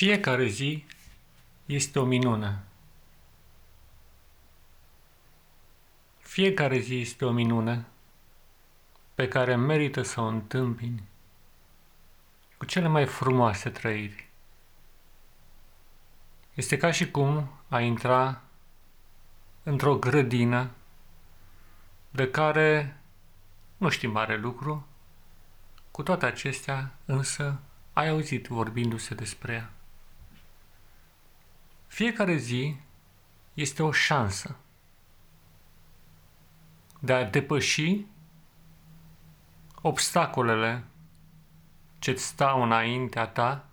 Fiecare zi este o minune. Fiecare zi este o minune pe care merită să o întâmpini cu cele mai frumoase trăiri. Este ca și cum a intra într-o grădină de care nu știi mare lucru, cu toate acestea însă ai auzit vorbindu-se despre ea. Fiecare zi este o șansă de a depăși obstacolele ce-ți stau înaintea ta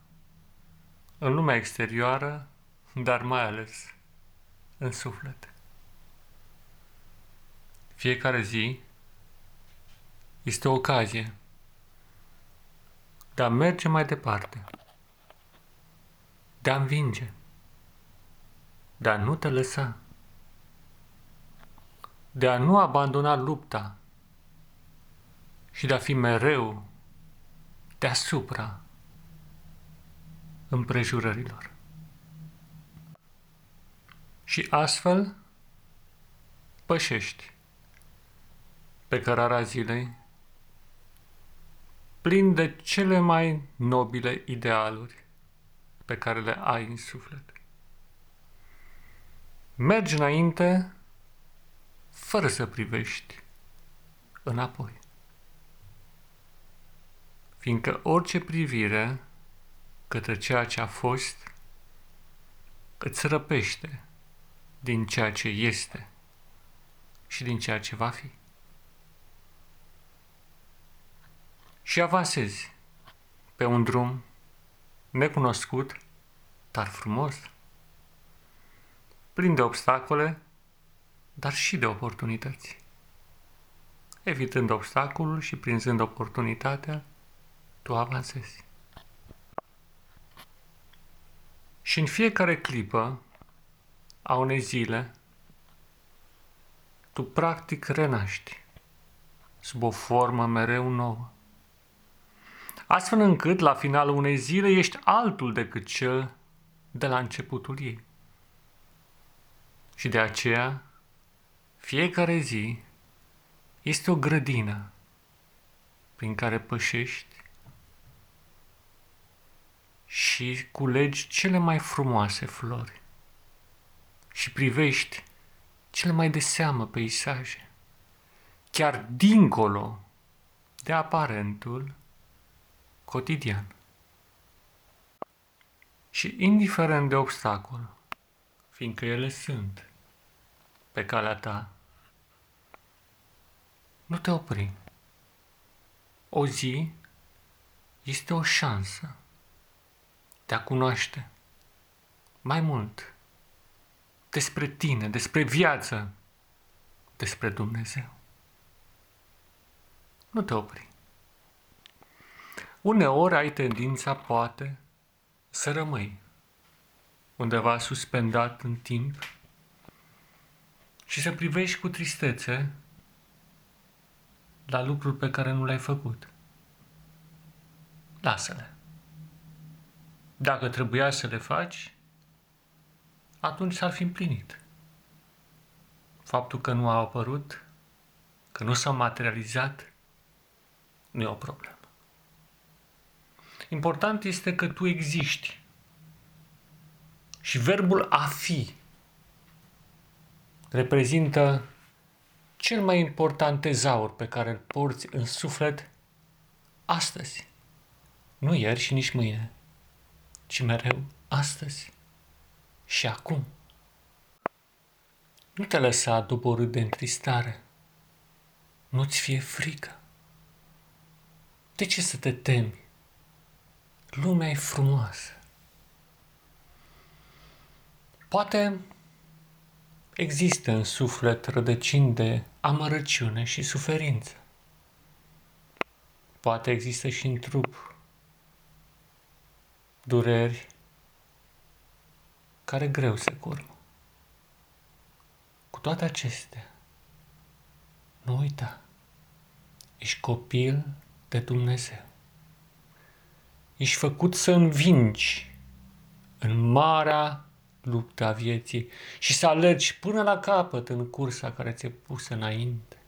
în lumea exterioară, dar mai ales în suflet. Fiecare zi este o ocazie de a merge mai departe, de a învinge de a nu te lăsa, de a nu abandona lupta și de a fi mereu deasupra împrejurărilor. Și astfel pășești pe cărarea zilei plin de cele mai nobile idealuri pe care le ai în suflet. Mergi înainte fără să privești înapoi. Fiindcă orice privire către ceea ce a fost îți răpește din ceea ce este și din ceea ce va fi. Și avansezi pe un drum necunoscut, dar frumos plin de obstacole, dar și de oportunități. Evitând obstacolul și prinzând oportunitatea, tu avansezi. Și în fiecare clipă a unei zile, tu practic renaști sub o formă mereu nouă. Astfel încât, la finalul unei zile, ești altul decât cel de la începutul ei. Și de aceea, fiecare zi este o grădină prin care pășești și culegi cele mai frumoase flori și privești cele mai de seamă peisaje, chiar dincolo de aparentul cotidian. Și indiferent de obstacol, fiindcă ele sunt pe calea ta. Nu te opri. O zi este o șansă de a cunoaște mai mult despre tine, despre viață, despre Dumnezeu. Nu te opri. Uneori ai tendința, poate, să rămâi undeva suspendat în timp și să privești cu tristețe la lucruri pe care nu le-ai făcut. Lasă-le. Dacă trebuia să le faci, atunci s-ar fi împlinit. Faptul că nu au apărut, că nu s-au materializat, nu e o problemă. Important este că tu existi și verbul a fi reprezintă cel mai important tezaur pe care îl porți în suflet astăzi. Nu ieri și nici mâine, ci mereu astăzi și acum. Nu te lăsa doborât de întristare. Nu-ți fie frică. De ce să te temi? Lumea e frumoasă. Poate există în suflet rădăcini de amărăciune și suferință. Poate există și în trup dureri care greu se curmă. Cu toate acestea, nu uita, ești copil de Dumnezeu. Ești făcut să învingi în marea luptă a vieții și să alergi până la capăt în cursa care ți-e pusă înainte.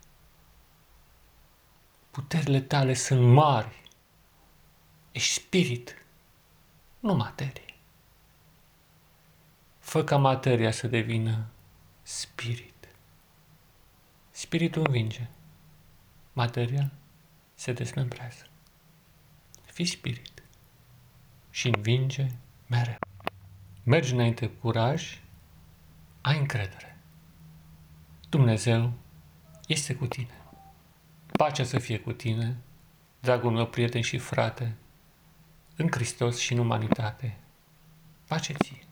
Puterile tale sunt mari. Ești spirit, nu materie. Fă ca materia să devină spirit. Spiritul învinge. Materia se desmembrează. Fii spirit și învinge mereu. Mergi înainte cu curaj, ai încredere. Dumnezeu este cu tine. Pacea să fie cu tine, dragul meu prieten și frate, în Hristos și în umanitate. Pace ție!